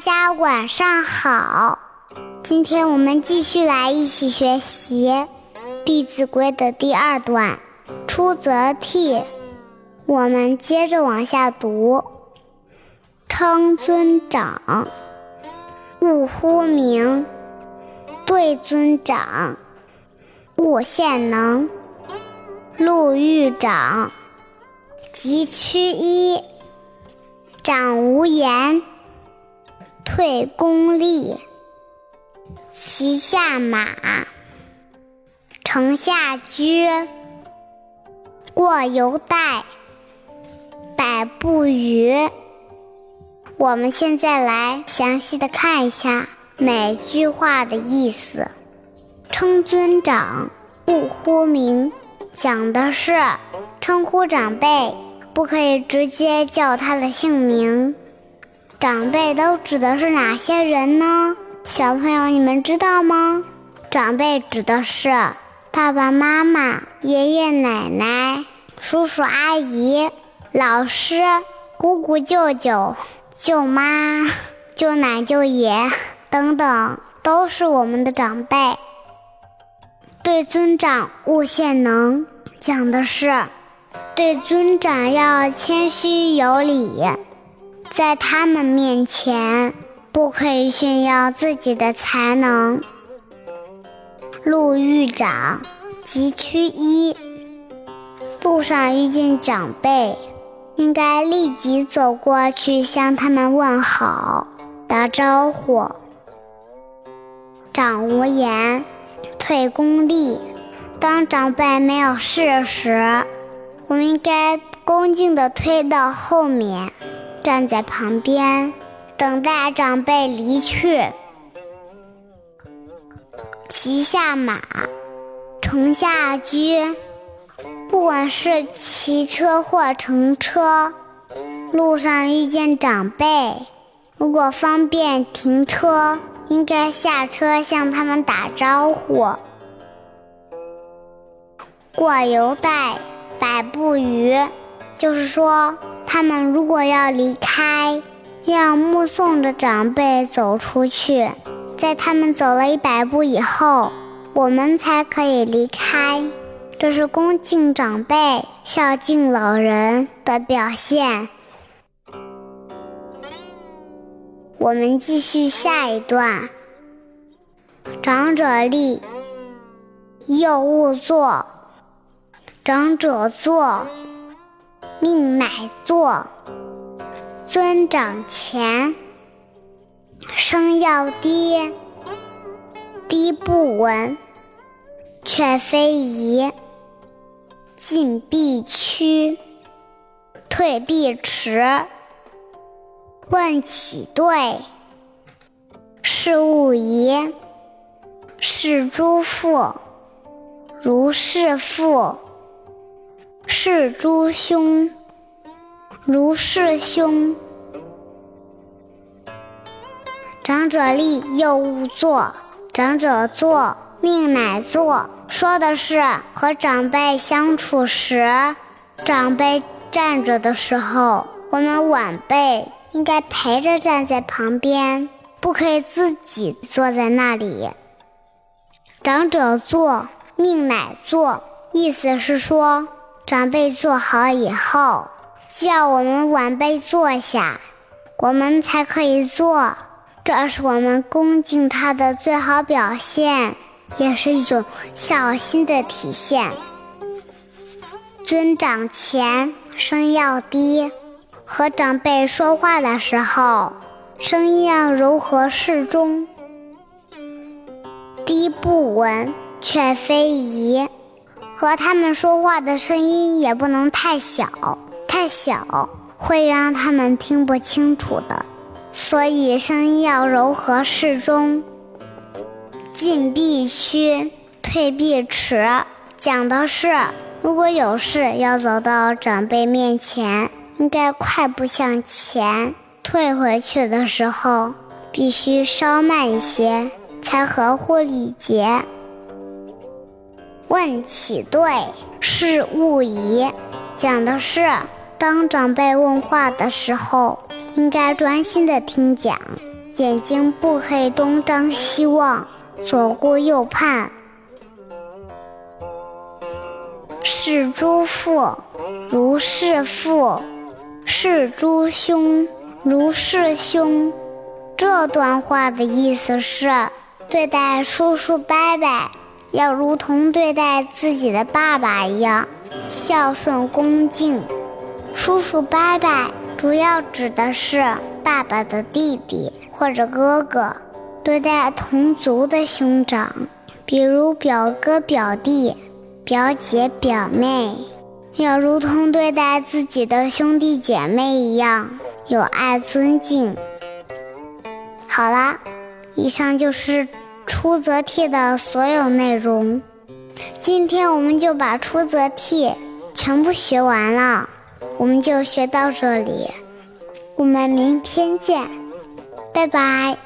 家晚上好，今天我们继续来一起学习《弟子规》的第二段“出则悌”。我们接着往下读：“称尊长，勿呼名；对尊长，勿献能。路遇长，即趋揖。长无言。”退公立，骑下马，城下驹，过犹待，百步余。我们现在来详细的看一下每句话的意思。称尊长，勿呼名，讲的是称呼长辈不可以直接叫他的姓名。长辈都指的是哪些人呢？小朋友，你们知道吗？长辈指的是爸爸妈妈、爷爷奶奶、叔叔阿姨、老师、姑姑舅舅、舅妈、舅奶舅爷等等，都是我们的长辈。对尊长勿献能，讲的是对尊长要谦虚有礼。在他们面前，不可以炫耀自己的才能。路遇长，即趋揖。路上遇见长辈，应该立即走过去向他们问好、打招呼。长无言，退恭立。当长辈没有事时，我们应该恭敬地推到后面。站在旁边，等待长辈离去。骑下马，乘下驹。不管是骑车或乘车，路上遇见长辈，如果方便停车，应该下车向他们打招呼。过犹待，百步余，就是说。他们如果要离开，要目送着长辈走出去，在他们走了一百步以后，我们才可以离开。这是恭敬长辈、孝敬老人的表现。我们继续下一段：长者立，幼勿坐；长者坐。命乃坐，尊长前，声要低，低不闻，却非宜；进必趋，退必迟。问起对，事勿疑。是诸父，如是父。是诸兄，如是兄。长者立，幼勿坐；长者坐，命乃坐。说的是和长辈相处时，长辈站着的时候，我们晚辈应该陪着站在旁边，不可以自己坐在那里。长者坐，命乃坐，意思是说。长辈坐好以后，叫我们晚辈坐下，我们才可以坐。这是我们恭敬他的最好表现，也是一种孝心的体现。尊长前，声要低。和长辈说话的时候，声音要柔和适中，低不稳，却非宜。和他们说话的声音也不能太小，太小会让他们听不清楚的，所以声音要柔和适中。进必趋，退必迟，讲的是如果有事要走到长辈面前，应该快步向前；退回去的时候，必须稍慢一些，才合乎礼节。问起对，事勿疑，讲的是当长辈问话的时候，应该专心的听讲，眼睛不可以东张西望，左顾右盼。是诸父，如是父；是诸兄，如是兄。这段话的意思是，对待叔叔伯伯，要如同对待自己的爸爸一样，孝顺恭敬。叔叔伯伯主要指的是爸爸的弟弟或者哥哥，对待同族的兄长，比如表哥、表弟、表姐、表妹，要如同对待自己的兄弟姐妹一样，有爱尊敬。好啦，以上就是《出则悌》的所有内容。今天我们就把《出则悌》全部学完了，我们就学到这里。我们明天见，拜拜。